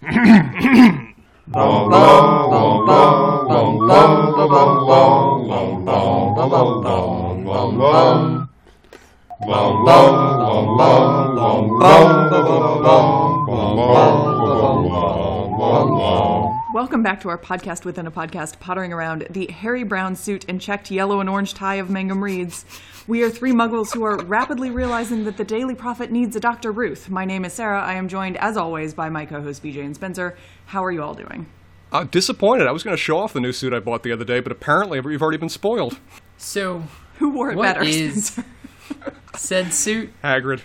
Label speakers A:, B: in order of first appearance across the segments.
A: Welcome back to our podcast within a podcast, pottering around the hairy Brown suit and checked yellow and orange tie of Mangum Reeds. We are three muggles who are rapidly realizing that the Daily Prophet needs a Dr. Ruth. My name is Sarah. I am joined, as always, by my co hosts, BJ and Spencer. How are you all doing?
B: I'm disappointed. I was going to show off the new suit I bought the other day, but apparently we've already been spoiled.
C: So,
A: Who wore it
C: What
A: better,
C: is-
A: Spencer?
C: said suit,
B: Hagrid.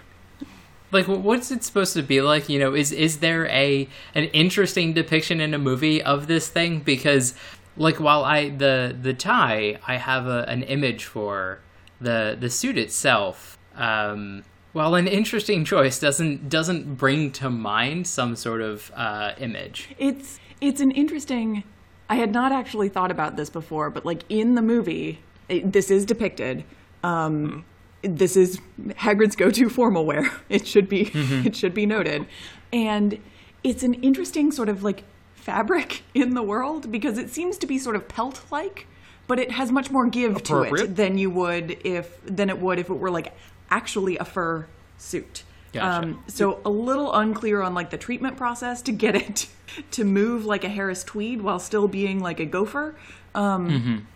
C: Like, what's it supposed to be like? You know, is is there a an interesting depiction in a movie of this thing? Because, like, while I the the tie, I have a, an image for the the suit itself. Um, while an interesting choice doesn't doesn't bring to mind some sort of uh, image.
A: It's it's an interesting. I had not actually thought about this before, but like in the movie, it, this is depicted. Um, This is Hagrid's go-to formal wear. It should be it should be noted, and it's an interesting sort of like fabric in the world because it seems to be sort of pelt-like, but it has much more give to it than you would if than it would if it were like actually a fur suit.
C: Gotcha.
A: Um, so a little unclear on like the treatment process to get it to move like a Harris Tweed while still being like a gopher. Um,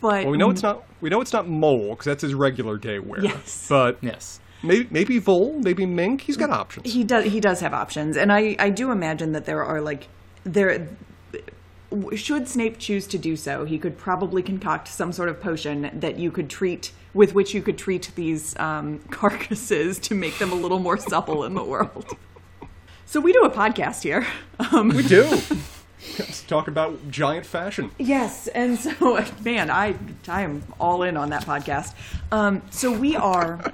A: But
B: Well, we know it's not. We know it's not Mole because that's his regular day wear.
A: Yes.
B: But
C: Yes.
B: maybe maybe Vol, maybe Mink. He's got options.
A: he does he does have options, and I I do imagine that there are like there. Should Snape choose to do so, he could probably concoct some sort of potion that you could treat with which you could treat these um, carcasses to make them a little more supple in the world. So we do a podcast here. Um,
B: we do. Let's talk about giant fashion.
A: Yes, and so man, I I am all in on that podcast. Um, so we are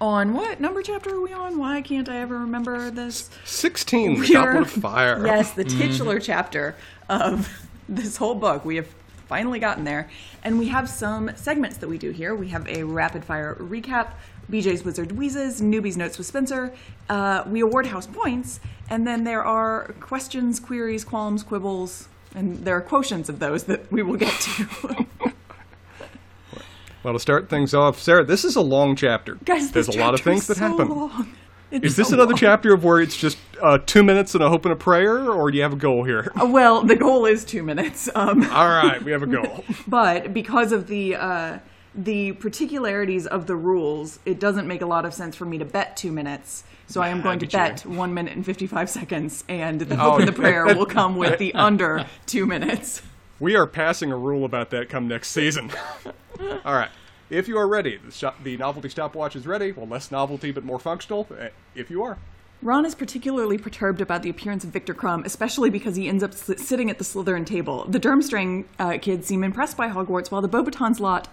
A: on what number chapter are we on? Why can't I ever remember this?
B: Sixteen. The
A: We are-
B: of Fire.
A: Yes, the titular chapter of this whole book. We have finally gotten there, and we have some segments that we do here. We have a rapid fire recap. BJ's Wizard Wheezes, Newbie's Notes with Spencer. Uh, we award house points, and then there are questions, queries, qualms, quibbles, and there are quotients of those that we will get to.
B: Well, to start things off, Sarah, this is a long chapter.
A: Guys,
B: There's
A: this
B: a lot of things that
A: so
B: happen.
A: long. It's
B: Is this
A: so
B: another
A: long.
B: chapter of where it's just uh, two minutes and a hope and a prayer, or do you have a goal here?
A: Uh, Well, the goal is two minutes. Um,
B: All right, we have a goal.
A: but because of the uh, the particularities of the rules, it doesn't make a lot of sense for me to bet two minutes. So I am going to bet one minute and fifty five seconds, and the
B: Oh,
A: hope and the prayer will come with the under two minutes.
B: We are passing a rule about that come next season. All right. If you are ready, the, shop, the novelty stopwatch is ready. Well, less novelty but more functional. eh, If you are.
A: Ron is particularly perturbed about the appearance of Viktor Krum, especially because he ends up sitting at the Slytherin table. The Durmstrang uh, kids seem impressed by Hogwarts, while the Beauxbatons lot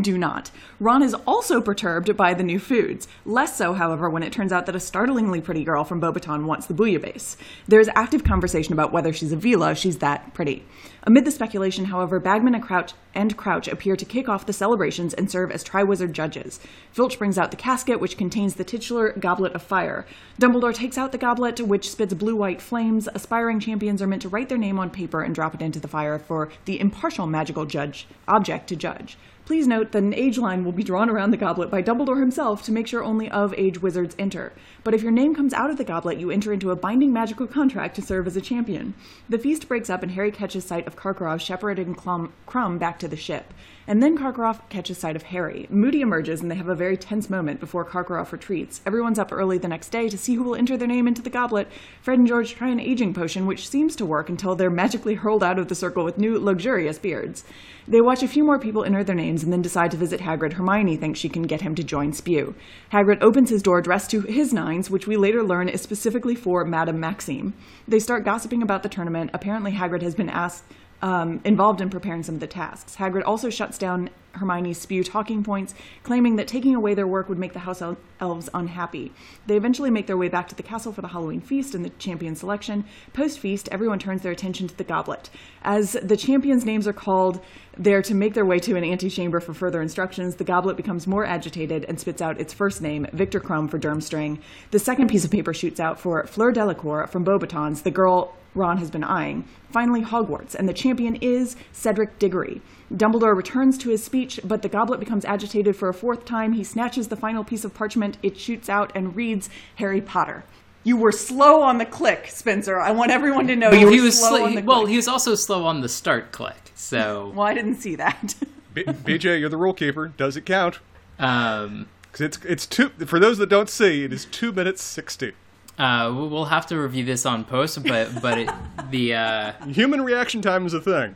A: do not. Ron is also perturbed by the new foods. Less so, however, when it turns out that a startlingly pretty girl from Beauxbaton wants the bouillabaisse. There is active conversation about whether she's a Veela, she's that pretty. Amid the speculation, however, Bagman and Crouch and Crouch appear to kick off the celebrations and serve as Triwizard judges. Filch brings out the casket, which contains the titular Goblet of Fire. Dumbledore takes out the goblet, which spits blue-white flames. Aspiring champions are meant to write their name on paper and drop it into the fire for the impartial magical judge object to judge. Please note that an age line will be drawn around the goblet by Dumbledore himself to make sure only of age wizards enter. But if your name comes out of the goblet, you enter into a binding magical contract to serve as a champion. The feast breaks up, and Harry catches sight of Karkaroff shepherding Clum- Krum back to the ship. And then Karkaroff catches sight of Harry. Moody emerges, and they have a very tense moment before Karkaroff retreats. Everyone's up early the next day to see who will enter their name into the goblet. Fred and George try an aging potion, which seems to work until they're magically hurled out of the circle with new, luxurious beards. They watch a few more people enter their names and then decide to visit Hagrid. Hermione thinks she can get him to join Spew. Hagrid opens his door dressed to his nines, which we later learn is specifically for Madame Maxime. They start gossiping about the tournament. Apparently, Hagrid has been asked um, involved in preparing some of the tasks. Hagrid also shuts down Hermione spew talking points, claiming that taking away their work would make the house el- elves unhappy. They eventually make their way back to the castle for the Halloween feast and the champion selection. Post feast, everyone turns their attention to the goblet. As the champions' names are called, they're to make their way to an antechamber for further instructions. The goblet becomes more agitated and spits out its first name, Viktor Krum for Durmstrang. The second piece of paper shoots out for Fleur Delacour from Beauxbatons, the girl Ron has been eyeing. Finally, Hogwarts, and the champion is Cedric Diggory. Dumbledore returns to his speech, but the goblet becomes agitated for a fourth time. He snatches the final piece of parchment, it shoots out, and reads Harry Potter. You were slow on the click, Spencer. I want everyone to know you were
C: he was
A: slow
C: sl-
A: on the
C: well, he was also slow on the start click. So,
A: Well, I didn't see that.
B: B- BJ, you're the rule keeper. Does it count?
C: um,
B: Because it's it's two. For those that don't see, it is two minutes sixty.
C: Uh, we- we'll have to review this on post, but but it, the uh,
B: Human reaction time is a thing.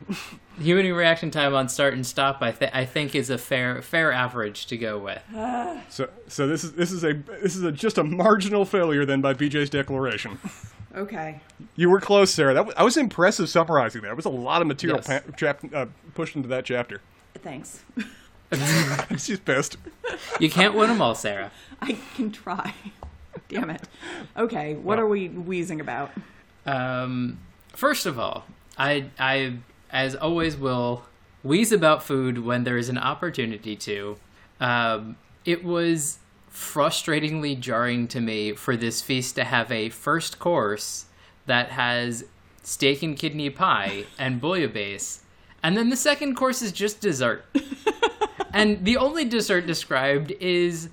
C: human reaction time on start and stop, I, th- I think, is a fair fair average to go with.
B: So so this is this is a this is a, just a marginal failure then by BJ's declaration.
A: okay.
B: You were close, Sarah. That was, I was impressive summarizing that. There was a lot of material
C: Yes.
B: pa- chap- uh, pushed into that chapter.
A: Thanks.
B: She's pissed.
C: You can't win them all, Sarah.
A: I can try. Damn it. Okay, what
B: Well.
A: are we wheezing about?
C: Um, first of all, I I as always will wheeze about food when there is an opportunity to. Um, it was frustratingly jarring to me for this feast to have a first course that has steak and kidney pie and bouillabaisse, and then the second course is just dessert. and the only dessert described is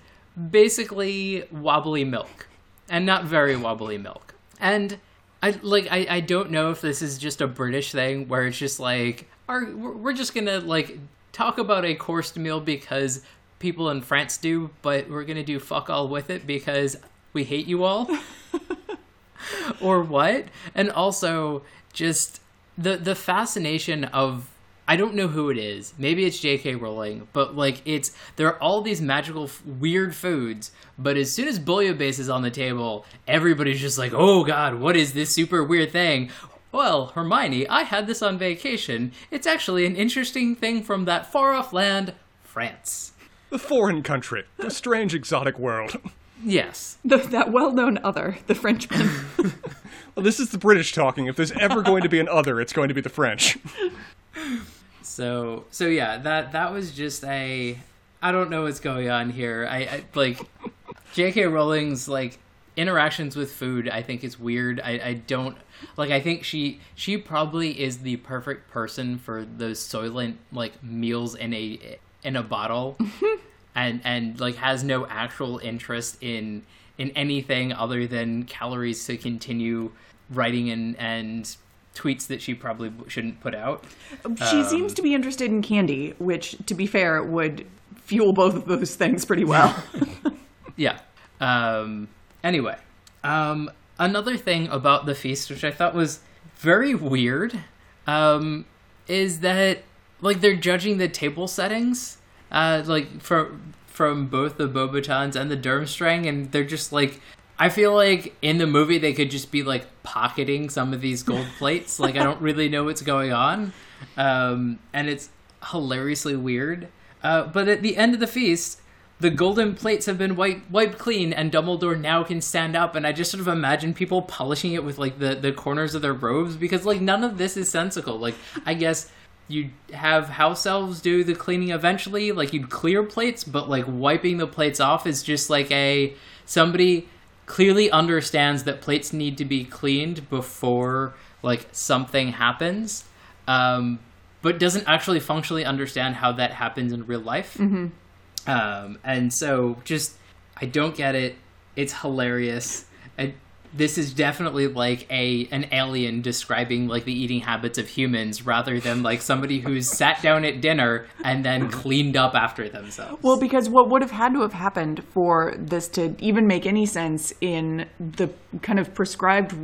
C: basically wobbly milk and not very wobbly milk. And i like I, I don't know if this is just a british thing where it's just like are we're we're just gonna like talk about a coursed meal because people in france do but we're gonna do fuck all with it because we hate you all? Or what? And also just the the fascination of I don't know who it is. Maybe it's J.K. Rowling, but like it's there are all these magical f- weird foods, but as soon as bouillabaisse is on the table, everybody's just like, "Oh God, what is this super weird thing?" Well, Hermione, I had this on vacation. It's actually an interesting thing from that far off land, France.
B: The foreign country, the strange exotic world.
C: Yes,
A: The, that well-known other, the Frenchman.
B: Well, this is the British talking. If there's ever going to be an other, it's going to be the French.
C: So so yeah, that that was just a I don't know what's going on here. I, I like J.K. Rowling's like interactions with food. I think is weird. I, I don't like. I think she she probably is the perfect person for those soylent like meals in a in a bottle, and and like has no actual interest in in anything other than calories to continue writing and and tweets that she probably shouldn't put out.
A: she seems to be interested in candy, which, to be fair, would fuel both of those things pretty well.
C: Yeah. Um, anyway, um, another thing about the feast, which I thought was very weird, um, is that like they're judging the table settings, uh, like from from both the Beauxbatons and the Durmstrang, and they're just like. I feel like in the movie they could just be like pocketing some of these gold plates. Like I don't really know what's going on, um, and it's hilariously weird. Uh, but at the end of the feast, the golden plates have been wiped, wiped clean, and Dumbledore now can stand up. And I just sort of imagine people polishing it with like the, the corners of their robes because like none of this is sensical. Like I guess you'd have house elves do the cleaning eventually. Like you'd clear plates, but like wiping the plates off is just like a somebody clearly understands that plates need to be cleaned before like something happens. Um, but doesn't actually functionally understand how that happens in real life. Um, and so just I don't get it. It's hilarious. I, this is definitely like a an alien describing like the eating habits of humans rather than like somebody who's sat down at dinner and then cleaned up after themselves.
A: Well, because what would have had to have happened for this to even make any sense in the kind of prescribed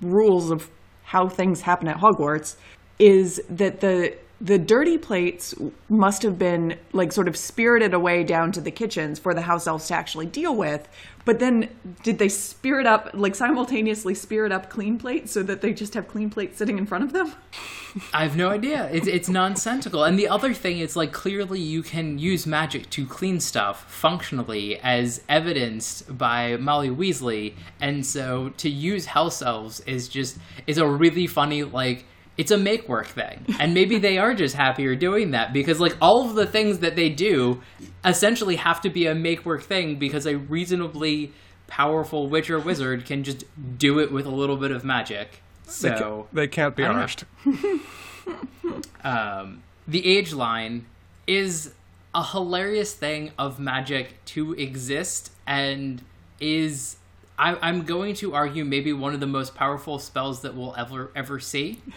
A: rules of how things happen at Hogwarts is that the the dirty plates must have been like sort of spirited away down to the kitchens for the house elves to actually deal with. But then did they spirit up like simultaneously spirit up clean plates so that they just have clean plates sitting in front of them?
C: I have no idea. It's it's nonsensical. And the other thing is like clearly you can use magic to clean stuff functionally, as evidenced by Molly Weasley. And so to use house elves is just is a really funny like it's a make work thing. And maybe they are just happier doing that because like all of the things that they do essentially have to be a make work thing because a reasonably powerful witch or wizard can just do it with a little bit of magic.
B: They,
C: So
B: can't, they can't be
C: I don't know.
B: arsed.
C: um, the age line is a hilarious thing of magic to exist and is I, I'm going to argue maybe one of the most powerful spells that we'll ever ever see.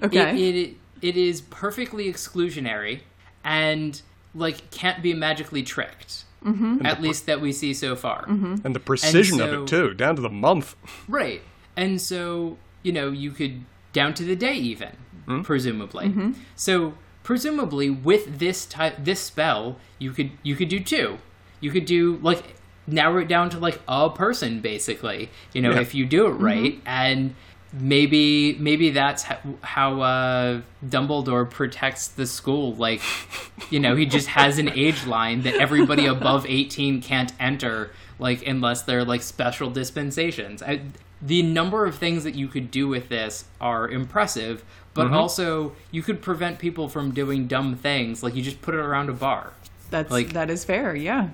A: Okay.
C: It, it it is perfectly exclusionary and like can't be magically tricked. Mm-hmm. At least that we see so far. Mm-hmm.
B: And the precision of
C: so-
B: it, too, down to the month.
C: Right. And so, you know, you could down to the day even, hmm? presumably. Mm-hmm. So, presumably with this type this spell, you could you could do two. You could do like narrow it down to like a person basically. You know,
B: Yeah.
C: if you do it right and maybe maybe that's how, how uh, Dumbledore protects the school. Like, you know, he just has an age line that everybody above eighteen can't enter, like unless they're like special dispensations. I, the number of things that you could do with this are impressive, but also you could prevent people from doing dumb things. Like you just put it around a bar.
A: That's
C: like-
A: that is fair. Yeah.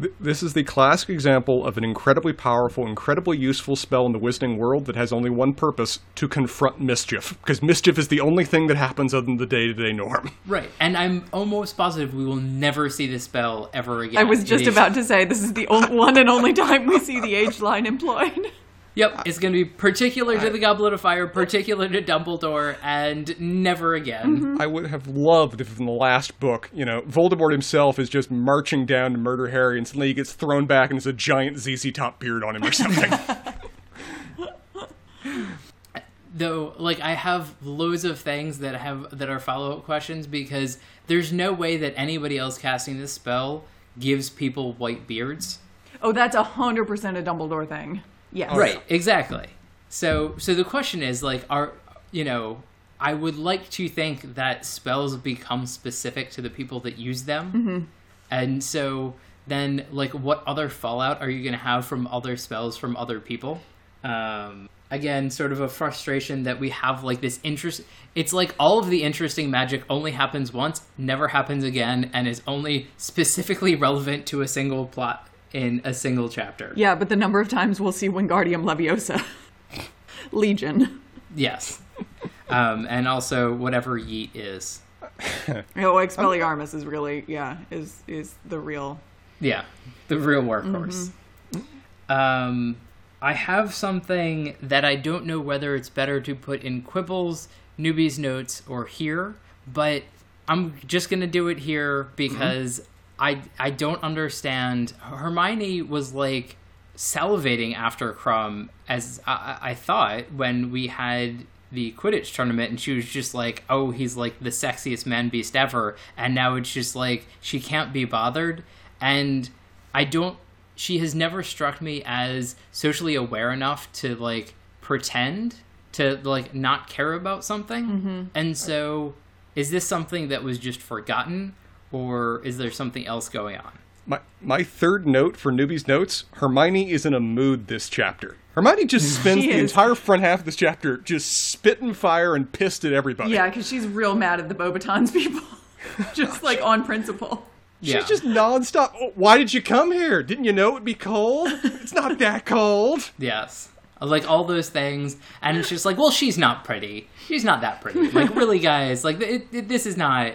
B: Th- This is the classic example of an incredibly powerful, incredibly useful spell in the wizarding world that has only one purpose to confront mischief. Because mischief is the only thing that happens other than the day to day norm.
C: Right, and I'm almost positive we will never see this spell ever again.
A: I was just about to say this is the only, one and only time we see the age line employed.
C: Yep, it's going to be particular to the Goblet of Fire, particular to Dumbledore, and never again. Mm-hmm.
B: I would have loved if in the last book, you know, Voldemort himself is just marching down to murder Harry and suddenly he gets thrown back and there's a giant ZZ Top beard on him or something.
C: Though, like, I have loads of things that have that are follow up questions because there's no way that anybody else casting this spell gives people white beards.
A: Oh, that's a hundred percent a Dumbledore thing. Yes.
C: Right, exactly. So so the question is like are you know, I would like to think that spells become specific to the people that use them. And so then like what other fallout are you going to have from other spells from other people? Um again, sort of a frustration that we have like this interest it's like all of the interesting magic only happens once, never happens again and is only specifically relevant to a single plot in a single chapter.
A: Yeah, but the number of times we'll see Wingardium Leviosa, Legion.
C: Yes. Um, and also whatever yeet is.
A: Oh, Expelliarmus is really yeah is is the real.
C: Yeah, the real workhorse. Um, I have something that I don't know whether it's better to put in Quibbles, Newbie's Notes, or here, but I'm just gonna do it here because I I don't understand. Hermione was like salivating after Krum as I, I I thought when we had the Quidditch tournament, and she was just like, "Oh, he's like the sexiest man beast ever," and now it's just like she can't be bothered, and I don't. She has never struck me as socially aware enough to like pretend to like not care about something, mm-hmm. and so is this something that was just forgotten, or is there something else going on?
B: my, my third note for Newbie's Notes Hermione is in a mood this chapter. Hermione just spends the entire front half of this chapter just spitting fire and pissed at everybody.
A: Yeah, because she's real mad at the Beauxbatons people, just like on principle.
B: She's
C: Yeah.
B: just nonstop. "Oh, why did you come here? Didn't you know it'd be cold? It's not that cold.
C: Yes. Like all those things, and it's just like, well, she's not pretty. She's not that pretty. Like, really, guys, like it, it, this is not.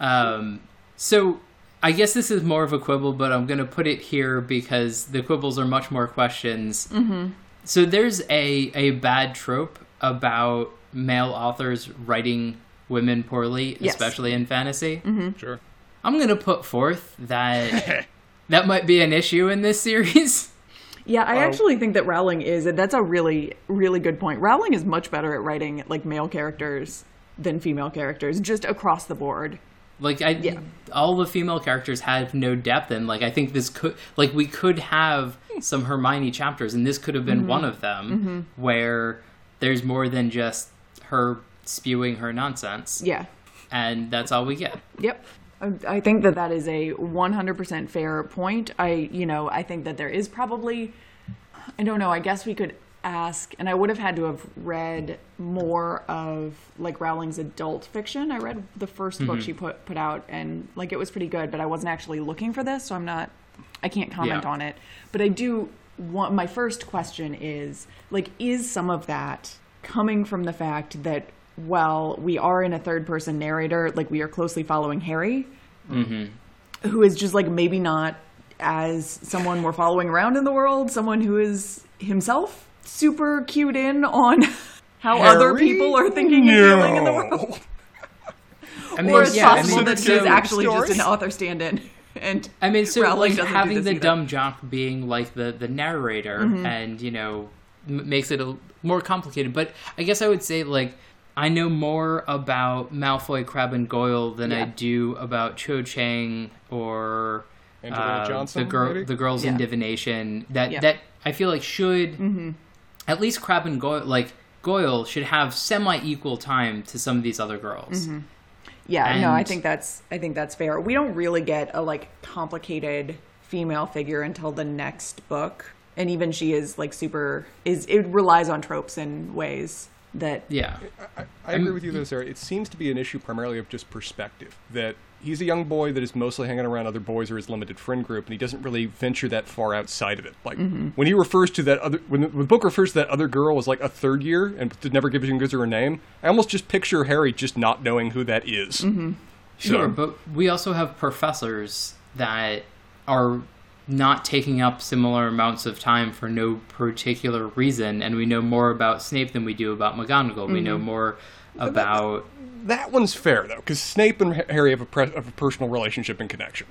C: Um, so, I guess this is more of a quibble, but I'm going to put it here because the quibbles are much more questions. Mm-hmm. So, there's a a bad trope about male authors writing women poorly,
A: Yes.
C: especially in fantasy.
B: Sure.
C: I'm going to put forth that that might be an issue in this series.
A: Yeah, I
B: Oh.
A: actually think that Rowling is. That's a really, really good point. Rowling is much better at writing like male characters than female characters, just across the board.
C: Like I,
A: Yeah.
C: all the female characters have no depth, and like I think this could, like we could have some Hermione chapters, and this could have been one mm-hmm. of them, mm-hmm. where there's more than just her spewing her nonsense,
A: Yeah.
C: and that's all we get.
A: Yep. I- I think that that is a 100% fair point. I, you know, I think that there is probably, I don't know, I guess we could ask, and I would have had to have read more of like Rowling's adult fiction. I read the 1st book mm-hmm. she put put out, and like it was pretty good, but I wasn't actually looking for this, so I'm not, I can't comment
C: Yeah.
A: on it. But I do want, my first question is like, is some of that coming from the fact that while we are in a third person narrator, like we are closely following Harry, mm-hmm. who is just like maybe not as someone we're following around in the world, someone who is himself super cued in on how other people are thinking and feeling in the world.
C: I mean,
A: Or it's
C: yeah, I
A: possible
C: mean,
A: that
B: so-
A: he's actually just an author stand-in. And
C: I mean, so
A: Rowling
C: like having the
A: either.
C: dumb jock being like the the narrator,
A: Mm-hmm.
C: and you know, m- makes it a, more complicated. But I guess I would say like I know more about Malfoy, Crabbe, and Goyle than I do about Cho Chang or uh,
B: Johnson,
C: the girl,
B: maybe?
C: the girls in divination. That
A: Yeah.
C: that I feel like should at least Crabbe and Goyle like Goyle should have semi equal time to some of these other girls. Mm-hmm.
A: yeah, no, I
C: And-
A: think that's I think that's fair. We don't really get a like complicated female figure until the next book. And even she is like super is it relies on tropes in ways that
C: Yeah.
B: I agree with you though, Sarah. It seems to be an issue primarily of just perspective. That he's a young boy that is mostly hanging around other boys or his limited friend group, and he doesn't really venture that far outside of it. Like mm-hmm. when he refers to that other, when the, when the book refers to that other girl as like a third year and to never gives gives her a name, I almost just picture Harry just not knowing who that is. Mm-hmm.
C: Sure, but we also have professors that are not taking up similar amounts of time for no particular reason, and we know more about Snape than we do about McGonagall. We know more about
B: That one's fair though, because Snape and Harry have a, pre- have a personal relationship and connection.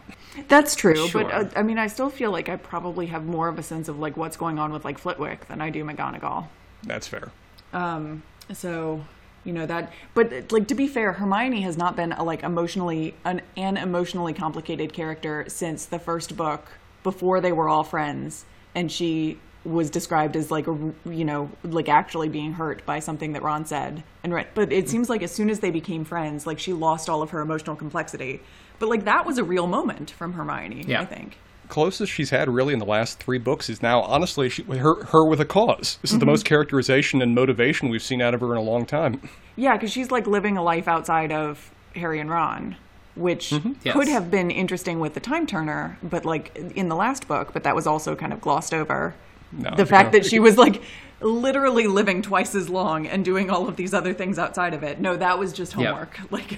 A: That's true,
C: Sure.
A: but uh, I mean, I still feel like I probably have more of a sense of like what's going on with like Flitwick than I do McGonagall.
B: That's fair.
A: Um, So, you know that. But like to be fair, Hermione has not been a like emotionally an, an emotionally complicated character since the first book before they were all friends, and she was described as like you know like actually being hurt by something that Ron said and right but it seems like as soon as they became friends like she lost all of her emotional complexity but like that was a real moment from Hermione
C: Yeah.
A: I think
B: closest she's had really in the last three books is now honestly she, her her with a cause. This is the mm-hmm. most characterization and motivation we've seen out of her in a long time.
A: Yeah, because she's like living a life outside of Harry and Ron, which mm-hmm.
C: Yes.
A: could have been interesting with the Time Turner, but like in the last book, but that was also kind of glossed over.
B: No,
A: the fact that she was like literally living twice as long and doing all of these other things outside of it. No, that was just homework. Like,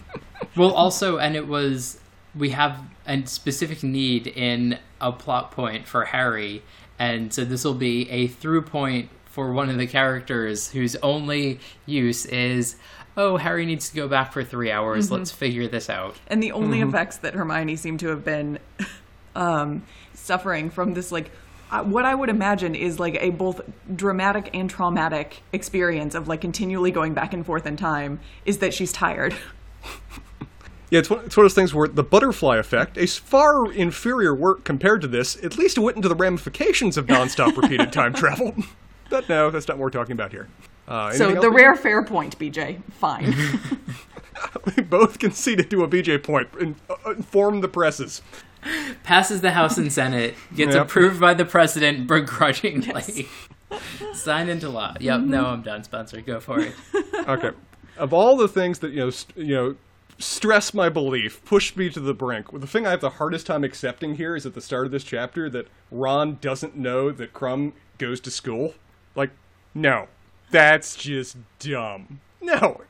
C: well, also, and it was we have a specific need in a plot point for Harry, and so this will be a through point for one of the characters whose only use is. Oh, Harry needs to go back for three hours. Let's figure this out.
A: and the only effects that Hermione seemed to have been um, suffering from this, like, uh, what I would imagine is like a both dramatic and traumatic experience of like continually going back and forth in time, is that she's tired.
B: Yeah, it's one, it's one of those things where the butterfly effect, a far inferior work compared to this, at least it went into the ramifications of nonstop repeated time travel. But no, that's not what we're talking about here. Uh,
A: So the
B: else?
A: rare fair point, BJ. Fine.
B: we both conceded to a BJ point. In, uh, inform the presses.
C: passes the House and Senate, gets
B: Yep.
C: approved by the president begrudgingly, signed into law. Yep, no, I'm done, Spencer. Go for it.
B: Okay. of all the things that you know, st- you know, stress my belief, push me to the brink. The thing I have the hardest time accepting here is at the start of this chapter that Ron doesn't know that Krum goes to school. Like, no, that's just dumb. No.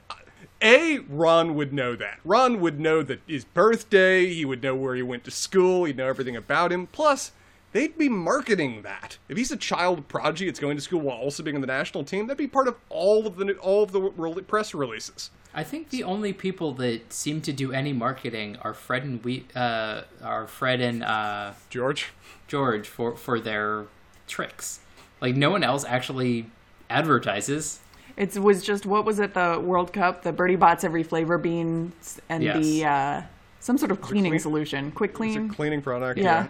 B: A, Ron would know that. Ron would know that his birthday, he would know where he went to school, he'd know everything about him. Plus, they'd be marketing that. If he's a child prodigy that's going to school while also being on the national team, that'd be part of all of the all of the re- press releases.
C: I think the only people that seem to do any marketing are Fred and we uh, are Fred and uh,
B: George,
C: George for for their tricks. Like no one else actually advertises.
A: it was just what was it? The World Cup, the Bertie Bott's every flavor beans, and
C: Yes.
A: the uh, some sort of cleaning
B: clean-
A: solution. Quick clean.
B: a cleaning product.
A: yeah.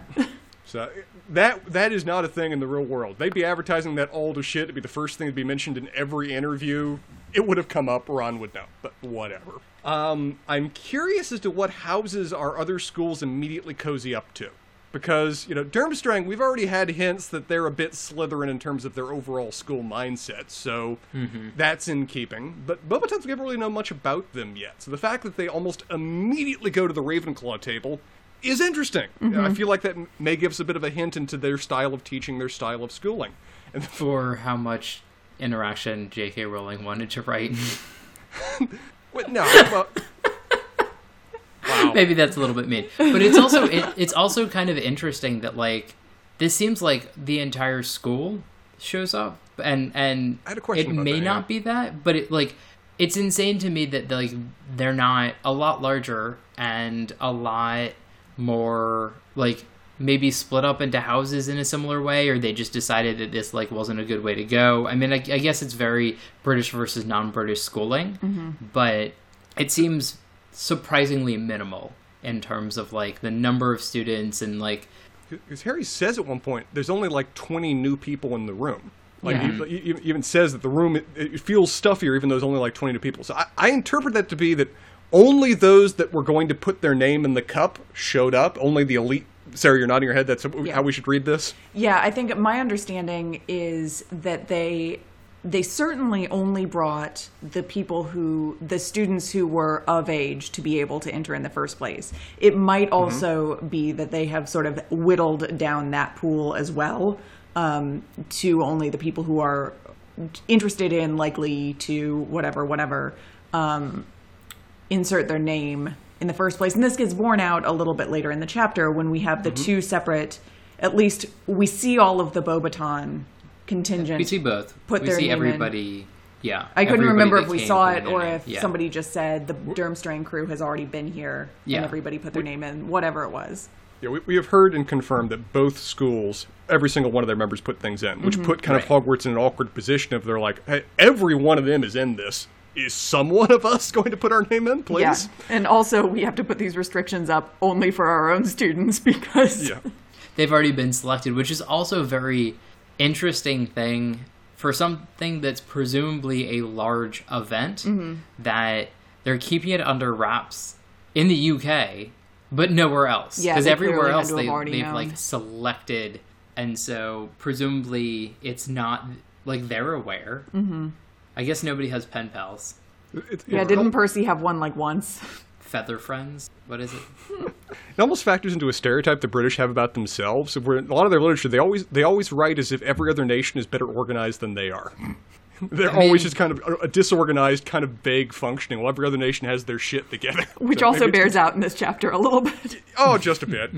B: So that that is not a thing in the real world. They'd be advertising that all the shit. It'd be the first thing to be mentioned in every interview. It would have come up. Ron would know, but whatever. Um, I'm curious as to what houses our other schools immediately cozy up to, because you know Durmstrang. We've already had hints that they're a bit Slytherin in terms of their overall school mindset, so mm-hmm. that's in keeping. But Beauxbatons we haven't really know much about them yet. So the fact that they almost immediately go to the Ravenclaw table is interesting. Mm-hmm. I feel like that may give us a bit of a hint into their style of teaching, their style of schooling. And
C: For how much interaction J.K. Rowling wanted to write.
B: Wait, no, well, wow.
C: Maybe that's a little bit mean, but it's also it, it's also kind of interesting that like this seems like the entire school shows up, and and
B: I had a question
C: it may
B: that,
C: not
B: yeah.
C: be that, but it like it's insane to me that like they're not a lot larger and a lot more like maybe split up into houses in a similar way or they just decided that this like wasn't a good way to go i mean i, I guess it's very british versus non-british schooling
B: Mm-hmm.
C: but it seems surprisingly minimal in terms of like the number of students and like
B: Because Harry says at one point, there's only like 20 new people in the room. Like
C: Yeah.
B: he, he even says that the room it, it feels stuffier, even though there's only like 20 new people. So I, I interpret that to be that only those that were going to put their name in the cup showed up. Only the elite. Sarah, you're nodding your head. That's how we should read this.
A: Yeah, I think my understanding is that they they certainly only brought the people who the students who were of age to be able to enter in the first place. It might also be that they have sort of whittled down that pool as well um, to only the people who are interested in, likely to whatever, whatever. Um, insert their name in the first place. And this gets borne out a little bit later in the chapter when we have the
C: Mm-hmm.
A: two separate, at least we see all of the Beauxbaton contingent.
C: we see both
A: Put
C: we
A: their
C: see
A: name in.
C: everybody yeah
A: I couldn't remember if we saw it or if
C: Yeah.
A: somebody just said the Durmstrang crew has already been here
C: Yeah.
A: and everybody put their name in, whatever it was.
B: Yeah, we, we have heard and confirmed that both schools, every single one of their members put things in, which mm-hmm. put kind of Hogwarts in an awkward position if they're like, hey, every one of them is in this. Is someone of us going to put our name in, please?
A: Yeah. And also we have to put these restrictions up only for our own students because
B: Yeah.
C: they've already been selected, which is also very interesting thing for something that's presumably a large event
A: Mm-hmm.
C: that they're keeping it under wraps in the UK, but nowhere else.
A: Yeah,
C: because everywhere else
A: to have
C: they, they've
A: known.
C: like selected, and so presumably it's not like they're aware. Mm-hmm. I guess nobody has pen pals.
B: It,
A: Yeah, didn't Percy have one like once?
C: Feather friends? What is it?
B: it almost factors into a stereotype the British have about themselves. Where a lot of their literature, they always they always write as if every other nation is better organized than they are. They're
C: mean-
B: always just kind of a, a disorganized, kind of vague functioning. While every other nation has their shit together.
A: Which
B: So
A: also bears out in this chapter a little bit.
B: Oh, just a bit.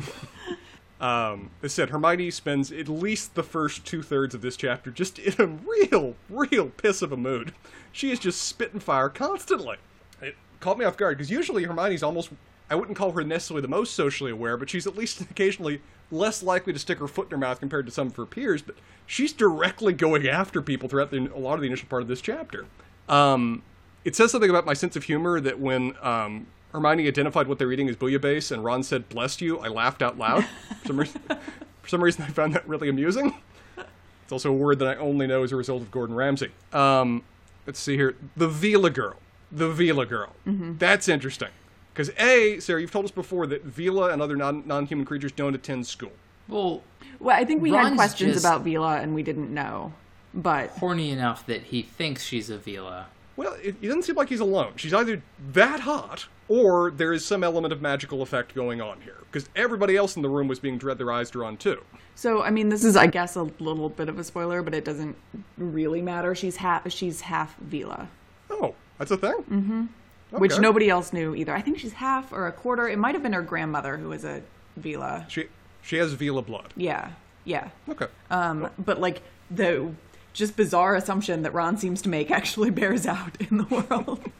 B: Um, as said, Hermione spends at least the first two thirds of this chapter just in a real, real piss of a mood. She is just spitting fire constantly. It caught me off guard because usually Hermione's almost, I wouldn't call her necessarily the most socially aware, but she's at least occasionally less likely to stick her foot in her mouth compared to some of her peers. But she's directly going after people throughout the, a lot of the initial part of this chapter. Um, it says something about my sense of humor that when um, Hermione identified what they're eating as bouillabaisse and Ron said "bless you," I laughed out loud. For some reason, for some reason I found that really amusing. It's also a word that I only know as a result of Gordon Ramsay. Um, let's see here, the Veela girl, the Veela girl. Mm-hmm. That's interesting because a Sarah, you've told us before that Veela and other non non-human creatures don't attend school.
C: Well,
A: Well, I think we had questions about Veela and we didn't know. But
C: horny enough that he thinks she's a Veela.
B: Well, it, it doesn't seem like he's alone. She's either that hot, or there is some element of magical effect going on here. Because everybody else in the room was being dread their eyes drawn too.
A: so I mean, this is I guess a little bit of a spoiler, but it doesn't really matter. She's half she's half
B: Veela, that's a thing. Mm-hmm.
A: which nobody else knew either. I think she's half or a quarter. It might have been her grandmother who was a Veela.
B: She she has Veela blood.
A: Yeah, yeah.
B: Okay.
A: Um, but like the just bizarre assumption that Ron seems to make actually bears out in the world.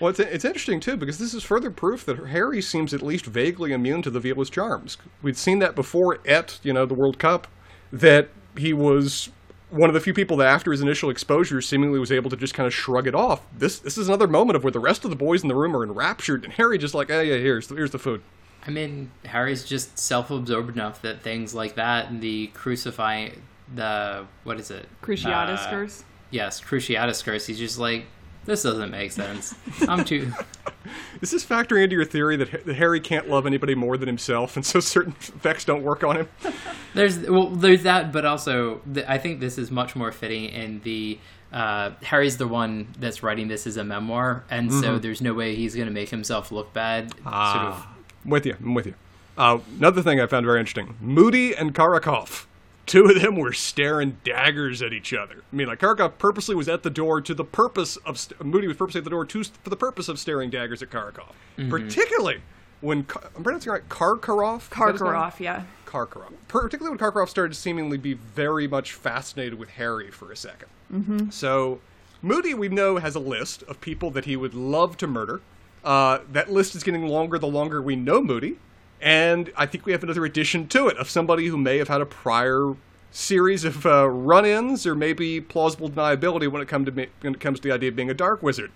B: Well, it's, it's interesting too because this is further proof that Harry seems at least vaguely immune to the Veela's charms. We'd seen that before at you know the World Cup, that he was one of the few people that after his initial exposure seemingly was able to just kind of shrug it off. This this is another moment of where the rest of the boys in the room are enraptured and Harry just like, hey, yeah, here's here's the food.
C: I mean, Harry's just self-absorbed enough that things like that and the crucifying, the what is it?
A: Cruciatus
C: Uh,
A: curse.
C: Yes, Cruciatus curse. He's just like, this doesn't make sense. I'm too.
B: Is this factoring into your theory that, that Harry can't love anybody more than himself, and so certain effects don't work on him?
C: There's well, there's that, but also th- I think this is much more fitting in the. Uh, Harry's the one that's writing this as a memoir, and so there's no way he's going to make himself look bad. Sort of
B: I'm with you. I'm with you. Uh, another thing I found very interesting: Moody and Karakov. Two of them were staring daggers at each other. I mean, like Karakov purposely was at the door to the purpose of st- Moody was purposely at the door to for the purpose of staring daggers at Karakov. Particularly when Ka- I'm pronouncing it right, Karkaroff. Is that his name?
A: Karkaroff, yeah.
B: Karkaroff. Particularly when Karkaroff started to seemingly be very much fascinated with Harry for a 2nd Mm-hmm. So, Moody, we know, has a list of people that he would love to murder. Uh, that list is getting longer the longer we know Moody. And I think we have another addition to it of somebody who may have had a prior series of uh, run ins or maybe plausible deniability when it, come to me- when it comes to the idea of being a dark wizard.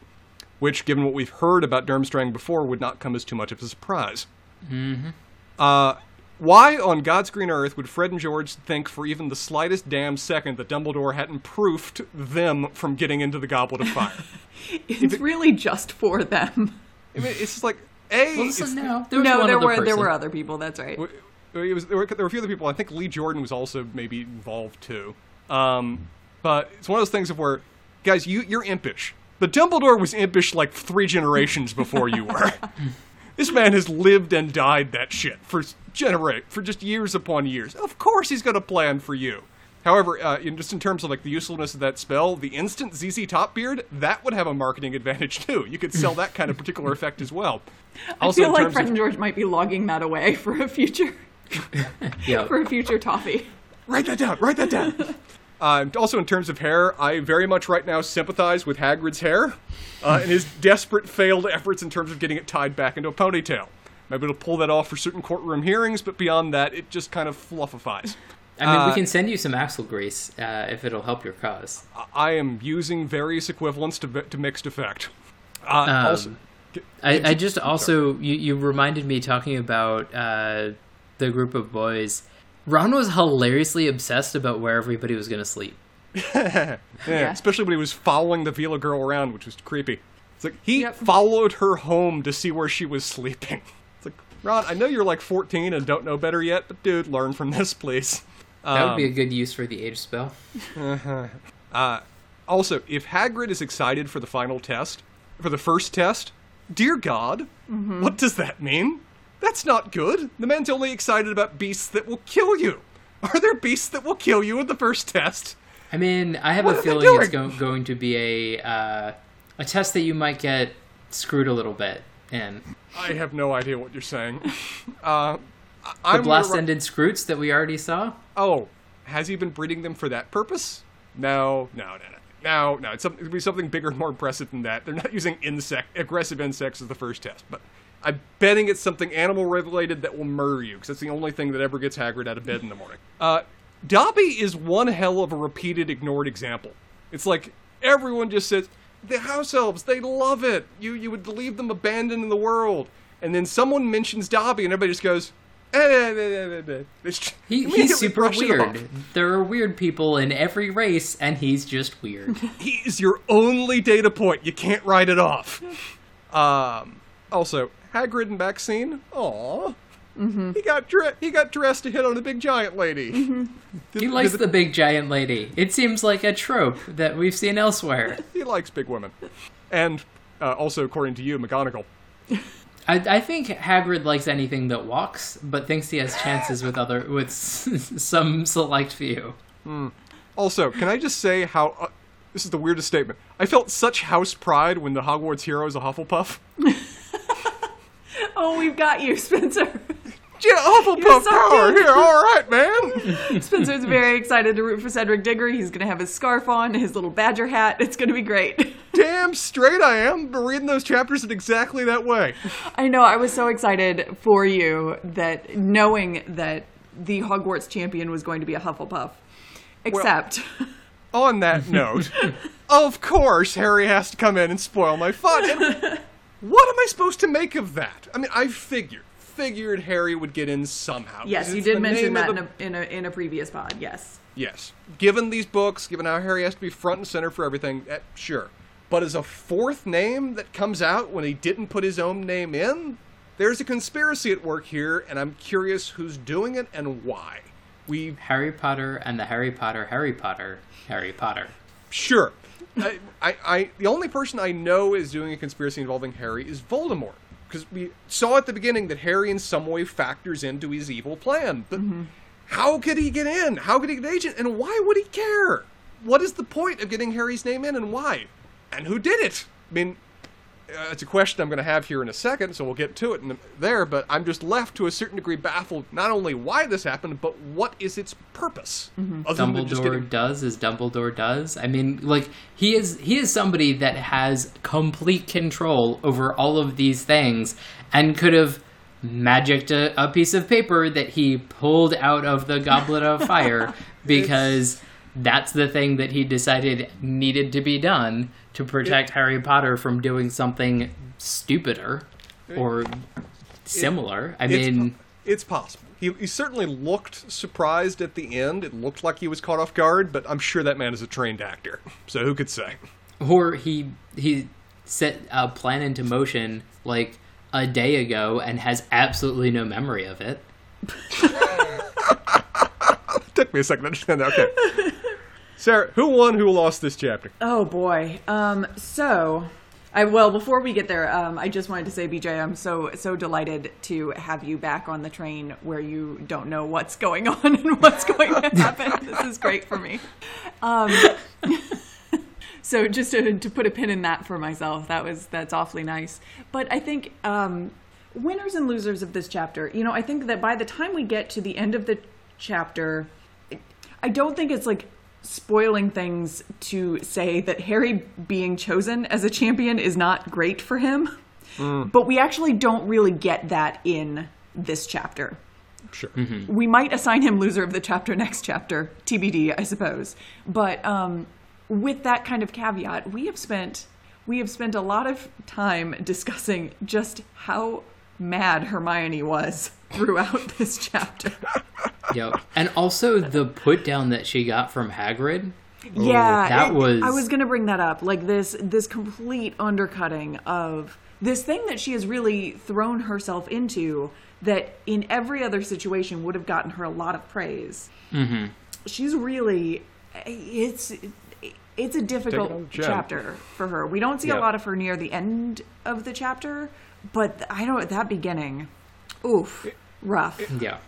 B: Which, given what we've heard about Durmstrang before, would not come as too much of a surprise. Uh, why on God's green earth would Fred and George think for even the slightest damn second that Dumbledore hadn't proofed them from getting into the Goblet of Fire?
A: It's really just for them.
B: I mean, it's just like a.
C: Well,
B: it's,
C: so no, there was
A: No,
C: one
A: there
C: other
A: were there were other people. That's right.
B: it was, there, were, there were a few other people. I think Lee Jordan was also maybe involved too. Um, but it's one of those things of where, guys, you you're impish. The Dumbledore was impish like three generations before you were. this man has lived and died that shit for generate for just years upon years. Of course, he's going to plan for you. However, uh, in, just in terms of like the usefulness of that spell, the instant ZZ Top Beard that would have a marketing advantage too. You could sell that kind of particular effect as well.
A: I feel like
B: terms
A: Fred
B: of-
A: and George might be logging that away for a future
C: Yeah.
A: for a future toffee.
B: Write that down. Write that down. Uh, also, in terms of hair, I very much right now sympathize with Hagrid's hair uh, and his desperate failed efforts in terms of getting it tied back into a ponytail. Maybe it'll pull that off for certain courtroom hearings, but beyond that, it just kind of fluffifies.
C: I mean,
B: Uh,
C: we can send you some axle grease uh, if it'll help your cause.
B: I am using various equivalents to, to mixed effect. Uh,
C: Um,
B: also,
C: I, I just also you, you reminded me talking about uh, the group of boys. Ron was hilariously obsessed about where everybody was going to sleep.
B: yeah, especially when he was following the Veela girl around, which was creepy. It's like he
A: Yep.
B: followed her home to see where she was sleeping. It's like, Ron, I know you're like 14 and don't know better yet, but dude, learn from this, please.
C: That would be
B: Um,
C: a good use for the age spell.
B: Also, if Hagrid is excited for the final test, for the first test, dear God, what does that mean? That's not good. The man's only excited about beasts that will kill you. Are there beasts that will kill you in the first test?
C: I mean, I have
B: What
C: a feeling it's go- going to be a uh, a test that you might get screwed a little bit in.
B: I have no idea what you're saying. Uh,
C: The
B: I'm
C: blast
B: gonna-
C: ended skrewts that we already saw.
B: Oh, has he been breeding them for that purpose? No, no, no, no. No, no, it's something, it'd be something bigger and more impressive than that. They're not using insect, aggressive insects as the first test, but I'm betting it's something animal related that will murder you, because that's the only thing that ever gets Hagrid out of bed in the morning. Uh, Dobby is one hell of a repeated, ignored example. It's like everyone just says, the house elves, they love it. You, you would leave them abandoned in the world. And then someone mentions Dobby, and everybody just goes, eh, eh, eh. It's-
C: He, he's super
B: brush
C: weird. There are weird people in every race, and he's just weird.
B: He is your only data point. You can't write it off. Um, also, Hagrid and Maxime. Aw. He got dre- he got dressed to hit on a big giant lady. Did-
C: he likes
B: did-
C: the big giant lady. It seems like a trope that we've seen elsewhere.
B: he likes big women, and uh, also according to you, McGonagall.
C: I, I think Hagrid likes anything that walks, but thinks he has chances with other with some select few.
B: Also, can I just say how uh, this is the weirdest statement? I felt such house pride when the Hogwarts hero is a Hufflepuff.
A: Oh, we've got you, Spencer.
B: Yeah, Hufflepuff
A: so
B: power
A: cute.
B: here. All right, man.
A: Spencer's very excited to root for Cedric Diggory. He's going to have his scarf on, his little badger hat. It's going to be great.
B: Damn straight I am. Been reading those chapters in exactly that way.
A: I know. I was so excited for you that knowing that the Hogwarts champion was going to be a Hufflepuff. Except,
B: On that note, of course Harry has to come in and spoil my fun. And what am I supposed to make of that? I mean, I figured, figured Harry would get in somehow.
A: Yes, you did mention that
B: of
A: in a, in a in a previous pod. Yes.
B: Yes. Given these books, given how Harry has to be front and center for everything, eh, sure. But as a fourth name that comes out when he didn't put his own name in, there's a conspiracy at work here, and I'm curious who's doing it and why. We
C: Harry Potter and the Harry Potter Harry Potter Harry Potter.
B: sure. I, I, I, the only person I know is doing a conspiracy involving Harry is Voldemort, because we saw at the beginning that Harry in some way factors into his evil plan. But mm-hmm. how could he get in? How could he get agent? And why would he care? What is the point of getting Harry's name in, and why? And who did it? I mean, uh, it's a question I'm going to have here in a second, so we'll get to it in, there. But I'm just left to a certain degree baffled, not only why this happened, but what is its purpose? Just
C: Dumbledore
B: getting
C: does as Dumbledore does. I mean, like he is he is somebody that has complete control over all of these things and could have magicked a, a piece of paper that he pulled out of the goblet of fire because that's the thing that he decided needed to be done to protect Harry Potter from doing something stupider or similar. I
B: It's,
C: mean,
B: it's possible. He, he certainly looked surprised at the end. It looked like he was caught off guard, but I'm sure that man is a trained actor. So who could say?
C: or he he set a plan into motion like a day ago and has absolutely no memory of it.
B: took me a second to understand that. Okay. Sarah, who won, who lost this chapter?
A: Oh boy. Um. So, I well before we get there, um, I just wanted to say, BJ, I'm so so delighted to have you back on the train where you don't know what's going on and what's going to happen. this is great for me. Um. so just to, to put a pin in that for myself, that was that's awfully nice. But I think um, winners and losers of this chapter. You know, I think that by the time we get to the end of the chapter, I don't think it's like spoiling things to say that Harry being chosen as a champion is not great for him. But we actually don't really get that in this chapter.
B: Sure.
A: We might assign him loser of the chapter next chapter, TBD, I suppose. But um, with that kind of caveat, we have spent we have spent a lot of time discussing just how mad Hermione was throughout this chapter.
C: Yep. and also the put down that she got from Hagrid.
A: yeah,
C: that
A: it-
C: was-
A: I was going to bring that up. Like this this complete undercutting of this thing that she has really thrown herself into that in every other situation would have gotten her a lot of praise. Mm-hmm. She's really it's it's a difficult
B: on the chin.
A: chapter for her. We don't see a lot of her near the end of the chapter, but I don't at that beginning. Oof, rough.
C: Yeah.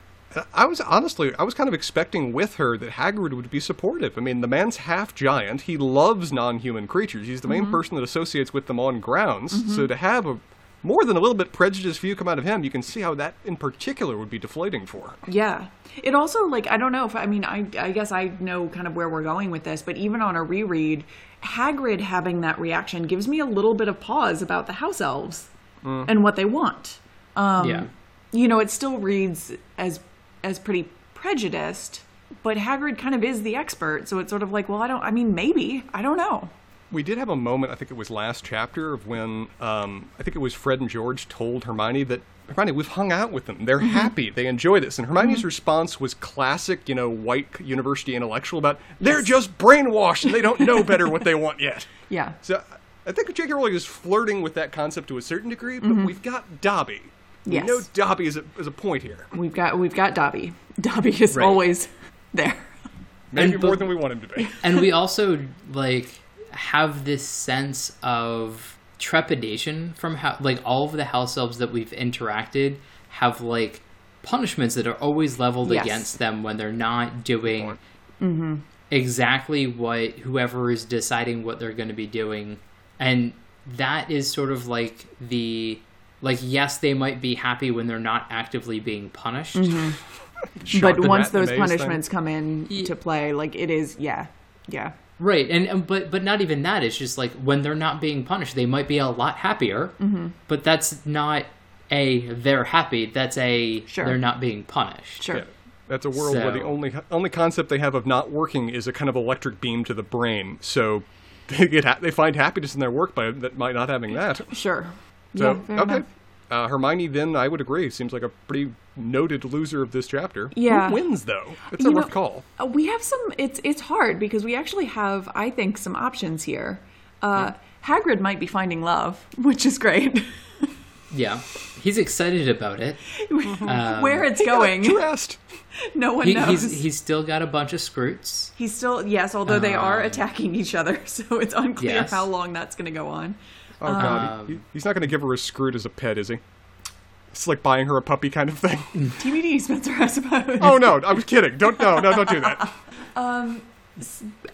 B: I was honestly, I was kind of expecting with her that Hagrid would be supportive. I mean, the man's half giant. He loves non-human creatures. He's the main mm-hmm. person that associates with them on grounds. Mm-hmm. So to have a more than a little bit prejudiced view come out of him, you can see how that in particular would be deflating for her.
A: Yeah. It also like I don't know if I mean I I guess I know kind of where we're going with this, but even on a reread, Hagrid having that reaction gives me a little bit of pause about the house elves mm. and what they want. Um
C: yeah.
A: You know, it still reads as as pretty prejudiced, but Hagrid kind of is the expert, so it's sort of like, well, I don't I mean maybe, I don't know.
B: We did have a moment, I think it was last chapter, of when um, I think it was Fred and George told Hermione that Hermione, we've hung out with them. They're mm-hmm. happy. They enjoy this. And Hermione's mm-hmm. response was classic, you know, white university intellectual about they're just brainwashed and they don't know better what they want yet.
A: Yeah.
B: So I think J.K. Rowling is flirting with that concept to a certain degree, but mm-hmm. we've got Dobby. We know Dobby is a, is a point here.
A: We've got we've got Dobby. Dobby is
C: Right.
A: always there.
B: Maybe
C: And
B: more
C: but-
B: than we want him to be.
C: and we also like have this sense of trepidation from how like all of the house elves that we've interacted have like punishments that are always leveled
A: Yes.
C: against them when they're not doing mm-hmm. exactly what whoever is deciding what they're going to be doing and that is sort of like the like yes they might be happy when they're not actively being punished
B: Shock
A: but once
B: rat in the
A: those punishments
B: thing.
A: come in
C: Ye-
A: to play, like it is yeah. Yeah.
C: Right, and, and but but not even that. It's just like when they're not being punished, they might be a lot happier. Mm-hmm. But that's not a they're happy. That's a
A: Sure.
C: they're not being punished.
A: Sure.
B: Yeah. That's a world where the only only concept they have of not working is a kind of electric beam to the brain. So they get ha- they find happiness in their work by that by not having that.
A: Sure.
B: So
A: yeah, fair
B: okay,
A: enough.
B: Uh, Hermione, then I would agree, seems like a pretty noted loser of this chapter.
A: Yeah.
B: Who wins though? It's a
A: You
B: rough
A: know,
B: call.
A: uh, we have some. It's it's hard because we actually have, I think, some options here. Uh, Hagrid might be finding love, which is great.
C: Yeah, he's excited about it.
A: Where it's
B: He
A: going,
B: dressed.
A: no one
C: He,
A: knows.
C: he's he's still got a bunch of skrewts.
A: He's still yes, although they are
C: Um,
A: attacking each other, so it's unclear
C: Yes.
A: how long that's going to go on.
B: Oh god, he- he- he's not going to give her a skrewt as a pet, is he? It's like buying her a puppy kind of thing.
A: TBD, Spencer, I suppose.
B: oh no, I was kidding. Don't no no don't do that.
C: um,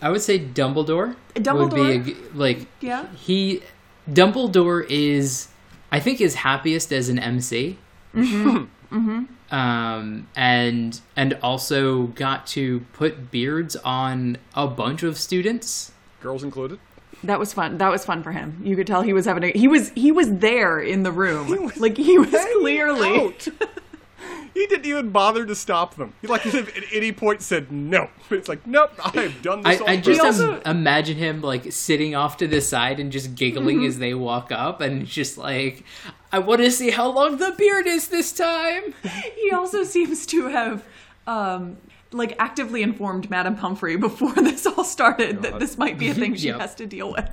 C: I would say Dumbledore, Dumbledore would be a,
A: Dumbledore?
C: like
A: Yeah.
C: he Dumbledore is I think is happiest as an MC. Mm-hmm. Um, and and also got to put beards on a bunch of students.
B: Girls included.
A: That was fun. That was fun for him. You could tell he was having a he was he was there in the room. like he was clearly
B: Out. he didn't even bother to stop them. He like he at any point said no. It's like nope, I have done
C: I,
B: this. on
C: I just
B: purpose."
A: also-
C: imagine him like sitting off to the side and just giggling
A: Mm-hmm.
C: as they walk up, and just like, I want to see how long the beard is this time.
A: he also seems to have um like actively informed Madame Pomfrey before this all started that this might be a thing she
C: Yep.
A: has to deal with.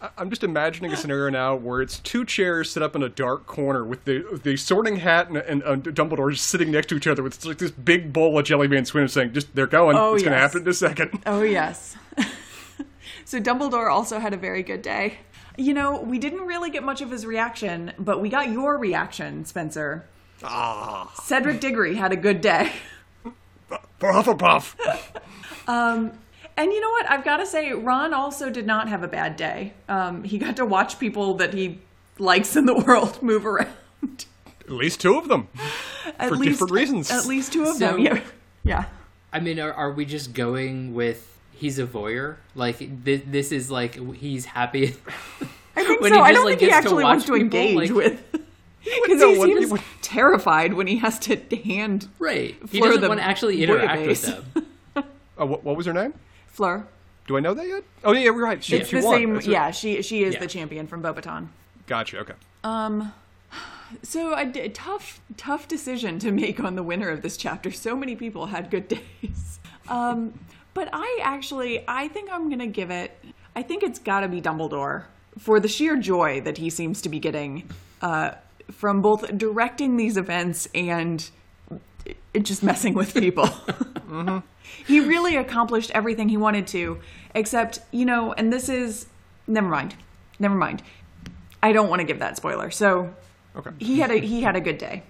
B: I- I'm just imagining a scenario now where it's two chairs set up in a dark corner with the the sorting hat and, and uh, Dumbledore just sitting next to each other with like this big bowl of jelly bean swim saying, "Just they're going.
A: Oh,
B: it's going to happen in a second.
A: Oh, yes. so Dumbledore also had a very good day. You know, we didn't really get much of his reaction, but we got your reaction, Spencer.
B: Ah,
A: Cedric Diggory had a good day.
B: for Hufflepuff.
A: And you know what? I've got to say, Ron also did not have a bad day. Um, he got to watch people that he likes in the world move around.
B: At least two of them.
A: At
B: For different reasons.
A: At least two of
C: So-
A: them. Yeah. Yeah.
C: I mean, are, are we just going with he's a voyeur? Like this, this is like he's happy.
A: I think
C: When
A: so.
C: he
A: I
C: just,
A: don't
C: like,
A: think he
C: gets to
A: actually wants
C: watch
A: to
C: people,
A: engage
C: like-
A: with. Because he
B: what-
A: seems
B: what-
A: terrified when he has to hand
C: right. He doesn't
A: the
C: want to actually interact with them.
B: Oh, what, what was her name?
A: Fleur.
B: Do I know that yet? Oh yeah, you're right. She,
A: It's
B: she
A: the
B: won.
A: same.
B: That's right.
A: Yeah, she she is
C: Yeah.
A: the champion from Beauxbaton.
B: Gotcha. Okay. Um.
A: So a d- tough, tough decision to make on the winner of this chapter. So many people had good days. Um, but I actually, I think I'm gonna give it. I think it's got to be Dumbledore for the sheer joy that he seems to be getting uh, from both directing these events and just messing with people. He really accomplished everything he wanted to, except you know, and this is never mind, never mind. I don't want to give that spoiler. So
B: Okay.
A: he had a he had a good day.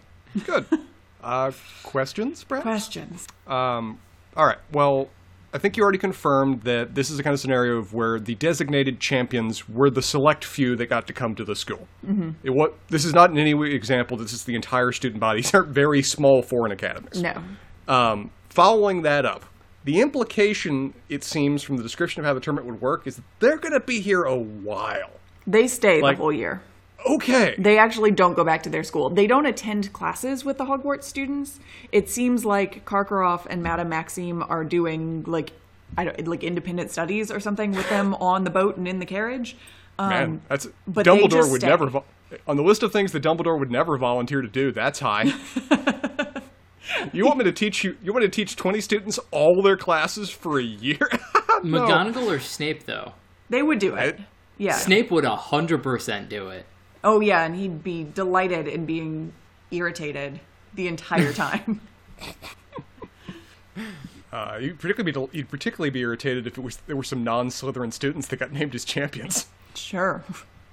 B: Good. Uh, questions, perhaps?
A: Questions.
B: Um, all right. Well, I think you already confirmed that this is the kind of scenario of where the designated champions were the select few that got to come to the school. Mm-hmm. It, what, this is not in any way example. This is the entire student body. These aren't very small foreign academies.
A: No.
B: Um, following that up, the implication, it seems, from the description of how the tournament would work is that they're going to be here a while.
A: They stay
B: Like-
A: the whole year.
B: Okay.
A: They actually don't go back to their school. They don't attend classes with the Hogwarts students. It seems like Karkaroff and Madame Maxime are doing like I don't like independent studies or something with them on the boat and in the carriage. Um,
B: Man, that's
A: but
B: Dumbledore would
A: stay.
B: never vo- on the list of things that Dumbledore would never volunteer to do. That's high. you want me to teach you? You want me to teach twenty students all their classes for a year? no.
C: McGonagall or Snape though?
A: they would do it.
B: I-
A: Yeah.
C: Snape would hundred percent do it.
A: Oh yeah, and he'd be delighted in being irritated the entire time.
B: Uh, you'd particularly be you'd particularly be irritated if it was there were some non-Slytherin students that got named as champions.
A: sure.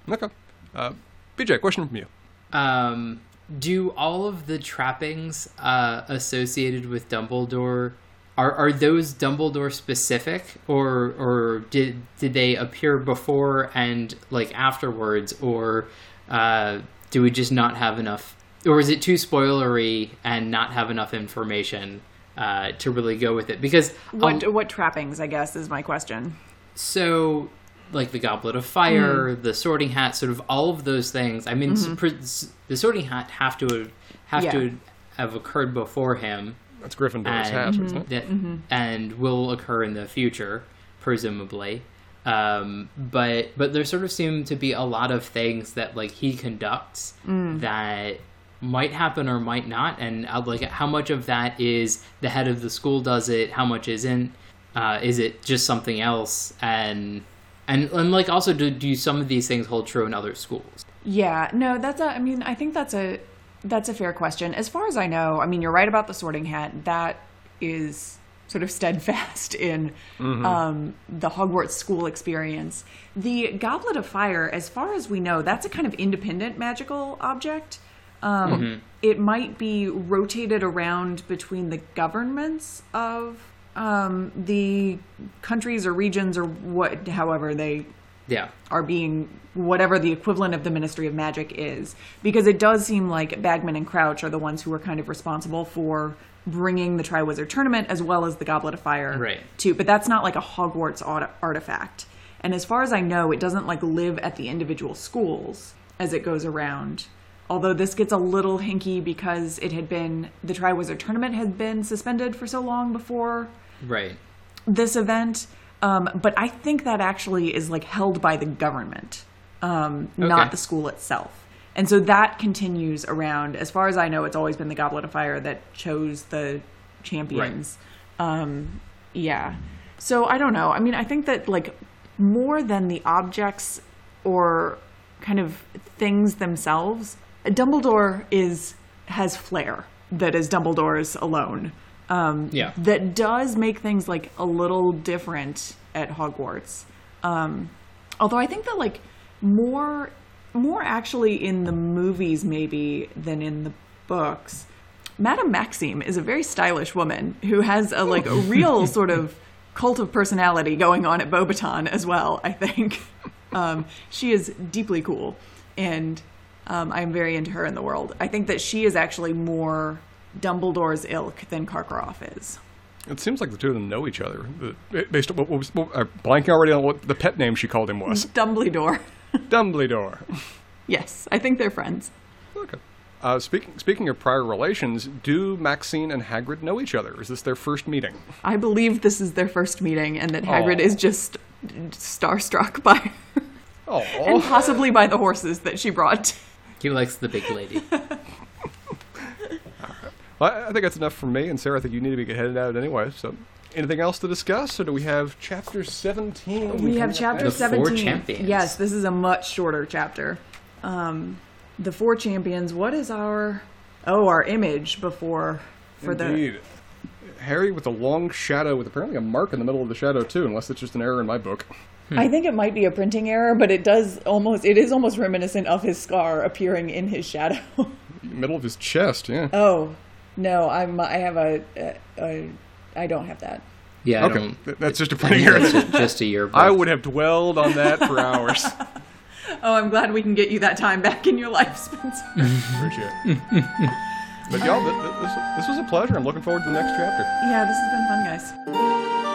B: Okay. Uh, BJ, question from you.
C: Um, do all of the trappings uh, associated with Dumbledore are are those Dumbledore specific, or or did did they appear before and like afterwards, or uh, do we just not have enough, or is it too spoilery and not have enough information uh, to really go with it? Because
A: What
C: a-
A: what trappings? I guess is my question.
C: so like the goblet of fire the sorting hat sort of all of those things i mean s- pr- s- the sorting hat have to have
A: Yeah.
C: to have occurred before him
B: That's Gryffindor's
C: and,
B: hat, isn't it?
C: that, and will occur in the future presumably Um, but but there sort of seem to be a lot of things that like he conducts that might happen or might not, and uh, like how much of that is the head of the school does it, how much isn't. Uh, is it just something else? And and and like also do do some of these things hold true in other schools?
A: Yeah, no, that's a. I mean, I think that's a that's a fair question. As far as I know, I mean, you're right about the Sorting Hat. That is sort of steadfast in um, the Hogwarts school experience. The Goblet of Fire, as far as we know, that's a kind of independent magical object. Um, It might be rotated around between the governments of um, the countries or regions or what, however they
C: Yeah.
A: are being whatever the equivalent of the Ministry of Magic is, because it does seem like Bagman and Crouch are the ones who are kind of responsible for bringing the Triwizard Tournament as well as the Goblet of Fire,
C: Right.
A: Too, but that's not like a Hogwarts art- artifact, and as far as I know, it doesn't like live at the individual schools as it goes around. Although this gets a little hinky because it had been the Triwizard Tournament had been suspended for so long before
C: Right.
A: this event. Um, but I think that actually is like held by the government, um,
C: Okay.
A: not the school itself. And so that continues around. As far as I know, it's always been the Goblet of Fire that chose the champions. Um, yeah. So I don't know. I mean, I think that like more than the objects or kind of things themselves, Dumbledore is has flair that is Dumbledore's alone. Um,
C: Yeah.
A: that does make things like a little different at Hogwarts. Um, although I think that like more, more actually in the movies maybe than in the books. Madame Maxime is a very stylish woman who has a like a real sort of cult of personality going on at Beauxbaton as well. I think um, she is deeply cool, and um, I'm very into her in the world. I think that she is actually more Dumbledore's ilk than Karkaroff is.
B: It seems like the two of them know each other. Based on what was what, uh, blanking already on what the pet name she called him was.
A: Dumbledore.
B: Dumbledore.
A: yes, I think they're friends.
B: Okay. Uh, speaking speaking of prior relations, do Maxime and Hagrid know each other? Is this their first meeting?
A: I believe this is their first meeting, and that Hagrid
B: Aw.
A: is just starstruck by her, and possibly by the horses that she brought.
C: He likes the big lady.
B: well, I I think that's enough for me. And Sarah, I think you need to be headed out anyway. So, anything else to discuss, or do we have chapter seventeen?
A: We have chapter
C: The
B: next?
C: four
A: 17.
C: champions.
A: Yes, this is a much shorter chapter. Um, the four champions. What is our oh our image before for
B: Indeed. Harry with a long shadow with apparently a mark in the middle of the shadow too, unless it's just an error in my book.
A: the? I think it might be a printing error, but it does almost it is almost reminiscent of his scar appearing in his shadow.
B: Middle of his chest, yeah.
A: oh no, I'm I have a, a, a I don't have that.
C: Yeah, I
B: okay,
C: don't.
B: that's just a printing
C: think
B: error.
C: that's just a yearbook.
B: I would have dwelled on that for hours.
A: Oh, I'm glad we can get you that time back in your life, Spencer.
B: Appreciate it. But y'all, th- th- this, this was a pleasure. I'm looking forward to the next chapter.
A: yeah, this has been fun, guys.